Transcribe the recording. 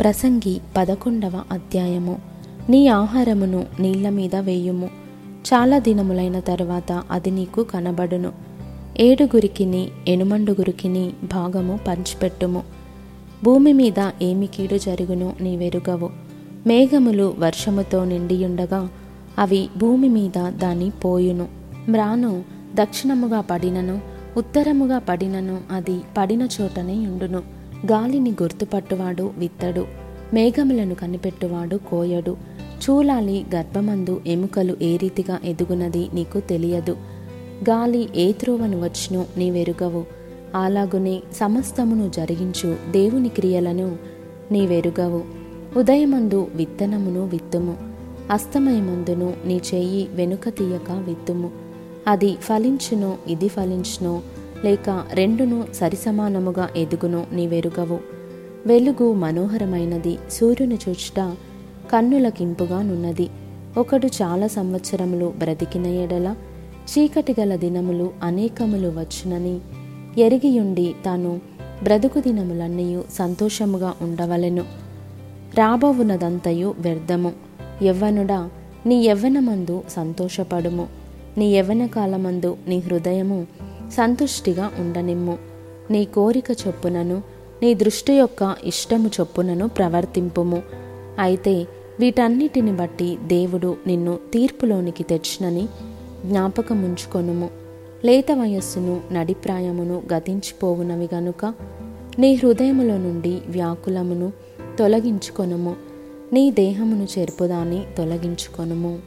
ప్రసంగి పదకొండవ అధ్యాయము. నీ ఆహారమును నీళ్ళ మీద వేయుము. చాలా దినములైన తరువాత అది నీకు కనబడును. ఏడుగురికిని ఎనుమండుగురికిని భాగము పంచిపెట్టుము. భూమి మీద ఏమి కీడు జరుగును నీవెరుగవు మేఘములు వర్షముతో నిండియుండగా అవి భూమి మీద దాని పోయును. మ్రాను దక్షిణముగా పడినను ఉత్తరముగా పడినను అది పడిన చోటనే ఉండును. గాలిని గుర్తుపట్టువాడు విత్తడు. మేఘములను కనిపెట్టువాడు కోయడు. చూలాలి గర్భమందు ఎముకలు ఏ రీతిగా ఎదుగునది నీకు తెలియదు. గాలి ఏ త్రోవను వచ్చును నీవెరుగవు అలాగునే సమస్తమును జరిగించు దేవుని క్రియలను నీవెరుగవు ఉదయమందు విత్తనమును విత్తుము. అస్తమయమందును నీ చెయ్యి వెనుక తీయక విత్తుము. అది ఫలించునో ఇది ఫలించునో. లేక రెండును సరిసమానముగా ఎదుగును నీవెరుగవు. వెలుగు మనోహరమైనది సూర్యుని చూచుట కన్నులకింపుగానున్నది ఒకడు చాలా సంవత్సరములు బ్రతికిన ఎడల చీకటి గల దినములు అనేకములు వచ్చునని. ఎరిగియుండి తాను బ్రతుకు దినములన్నీ సంతోషముగా ఉండవలెను. రాబోవునదంతయు వ్యర్థము. యవ్వనుడా నీ యవ్వనమందు సంతోషపడుము. నీ యవ్వన కాలమందు నీ హృదయము సంతుష్టిగా ఉండనిమ్ము. నీ కోరిక చొప్పునను నీ దృష్టి యొక్క ఇష్టము చొప్పునను ప్రవర్తింపుము. అయితే వీటన్నిటిని బట్టి దేవుడు నిన్ను తీర్పులోనికి తెచ్చినని జ్ఞాపకముంచుకొనుము. లేత వయస్సును నడిప్రాయమును గతించిపోవునవి గనుక నీ హృదయములో నుండి వ్యాకులమును తొలగించుకొనుము. నీ దేహమును చెరుపుదాన్ని తొలగించుకొనుము.